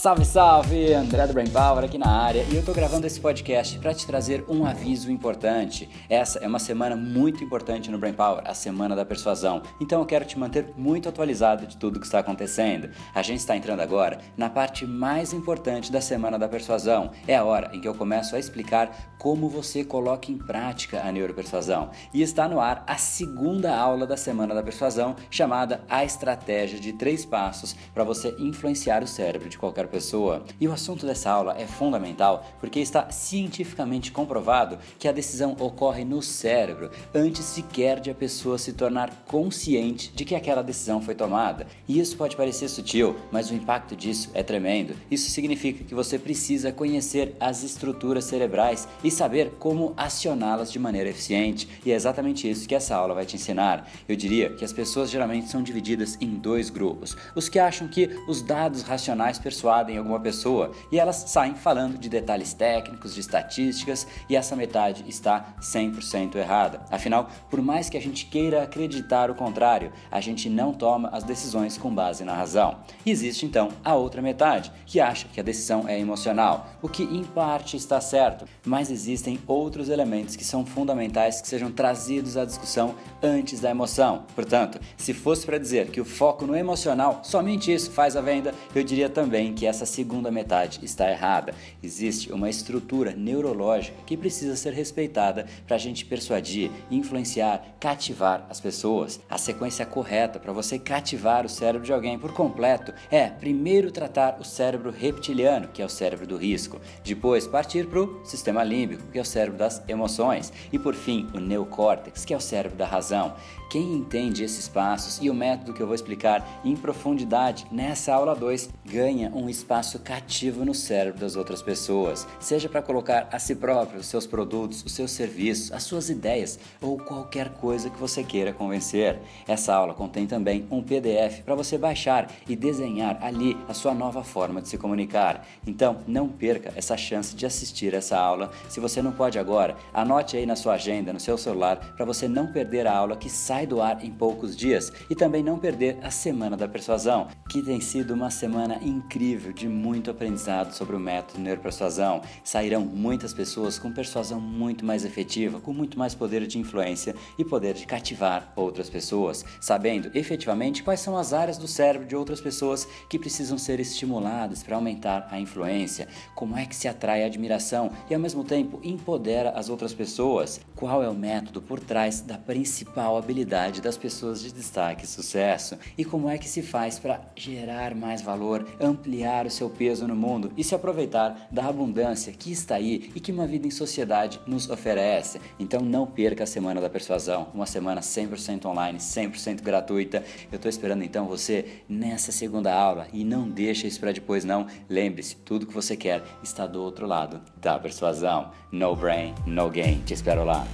Salve, salve! André do Brain Power aqui na área e eu tô gravando esse podcast para te trazer um aviso importante. Essa é uma semana muito importante no Brain Power, a semana da persuasão. Então eu quero te manter muito atualizado de tudo que está acontecendo. A gente está entrando agora na parte mais importante da semana da persuasão. É a hora em que eu começo a explicar como você coloca em prática a neuropersuasão. E está no ar a segunda aula da semana da persuasão, chamada A Estratégia de Três Passos para você influenciar o cérebro de qualquer pessoa. E o assunto dessa aula é fundamental porque está cientificamente comprovado que a decisão ocorre no cérebro antes sequer de a pessoa se tornar consciente de que aquela decisão foi tomada. E isso pode parecer sutil, mas o impacto disso é tremendo. Isso significa que você precisa conhecer as estruturas cerebrais e saber como acioná-las de maneira eficiente. E é exatamente isso que essa aula vai te ensinar. Eu diria que as pessoas geralmente são divididas em dois grupos: os que acham que os dados racionais persuadem em alguma pessoa e elas saem falando de detalhes técnicos, de estatísticas e essa metade está 100% errada. Afinal, por mais que a gente queira acreditar o contrário, a gente não toma as decisões com base na razão. Existe então a outra metade, que acha que a decisão é emocional, o que em parte está certo, mas existem outros elementos que são fundamentais que sejam trazidos à discussão antes da emoção. Portanto, se fosse para dizer que o foco no emocional, somente isso faz a venda, eu diria também que essa segunda metade está errada. Existe uma estrutura neurológica que precisa ser respeitada para a gente persuadir, influenciar, cativar as pessoas. A sequência correta para você cativar o cérebro de alguém por completo é primeiro tratar o cérebro reptiliano, que é o cérebro do risco, depois partir para o sistema límbico, que é o cérebro das emoções, e por fim o neocórtex, que é o cérebro da razão. Quem entende esses passos e o método que eu vou explicar em profundidade nessa aula 2 ganha um espaço cativo no cérebro das outras pessoas, seja para colocar a si próprio os seus produtos, os seus serviços, as suas ideias ou qualquer coisa que você queira convencer. Essa aula contém também um PDF para você baixar e desenhar ali a sua nova forma de se comunicar. Então, não perca essa chance de assistir essa aula. Se você não pode agora, anote aí na sua agenda, no seu celular, para você não perder a aula que sai do ar em poucos dias e também não perder a Semana da Persuasão, que tem sido uma semana incrível de muito aprendizado sobre o método neuropersuasão. Sairão muitas pessoas com persuasão muito mais efetiva, com muito mais poder de influência e poder de cativar outras pessoas, sabendo efetivamente quais são as áreas do cérebro de outras pessoas que precisam ser estimuladas para aumentar a influência, como é que se atrai a admiração e ao mesmo tempo empodera as outras pessoas, qual é o método por trás da principal habilidade das pessoas de destaque e sucesso e como é que se faz para gerar mais valor, ampliar o seu peso no mundo e se aproveitar da abundância que está aí e que uma vida em sociedade nos oferece. Então não perca a Semana da Persuasão, uma semana 100% online, 100% gratuita. Eu estou esperando então você nessa segunda aula e não deixe isso para depois não. Lembre-se, tudo que você quer está do outro lado da persuasão. No brain, no gain. Te espero lá.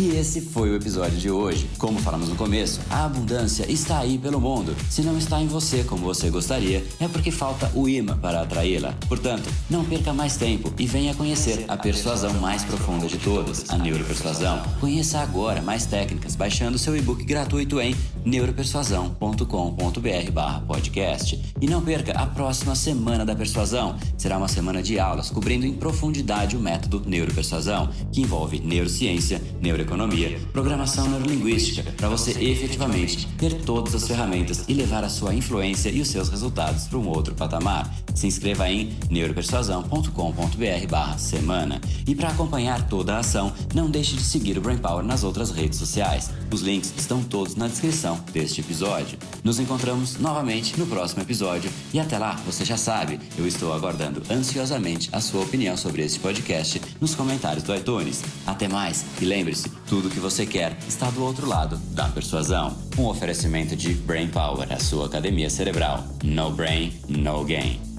E esse foi o episódio de hoje. Como falamos no começo, a abundância está aí pelo mundo. Se não está em você como você gostaria, é porque falta o imã para atraí-la. Portanto, não perca mais tempo e venha conhecer a persuasão mais profunda de todas, a neuropersuasão. Conheça agora mais técnicas baixando seu e-book gratuito em neuropersuasão.com.br/podcast. E não perca a próxima semana da persuasão. Será uma semana de aulas cobrindo em profundidade o método neuropersuasão, que envolve neurociência, neuroeconomia programação neurolinguística, para você efetivamente ter todas as ferramentas e levar a sua influência e os seus resultados para um outro patamar. Se inscreva em neuropersuasão.com.br/semana. E para acompanhar toda a ação, não deixe de seguir o Brain Power nas outras redes sociais. Os links estão todos na descrição deste episódio. Nos encontramos novamente no próximo episódio e até lá, você já sabe, eu estou aguardando ansiosamente a sua opinião sobre este podcast nos comentários do iTunes. Até mais e lembre-se, tudo o que você quer está do outro lado da persuasão. Um oferecimento de Brain Power, a sua academia cerebral. No brain, no gain.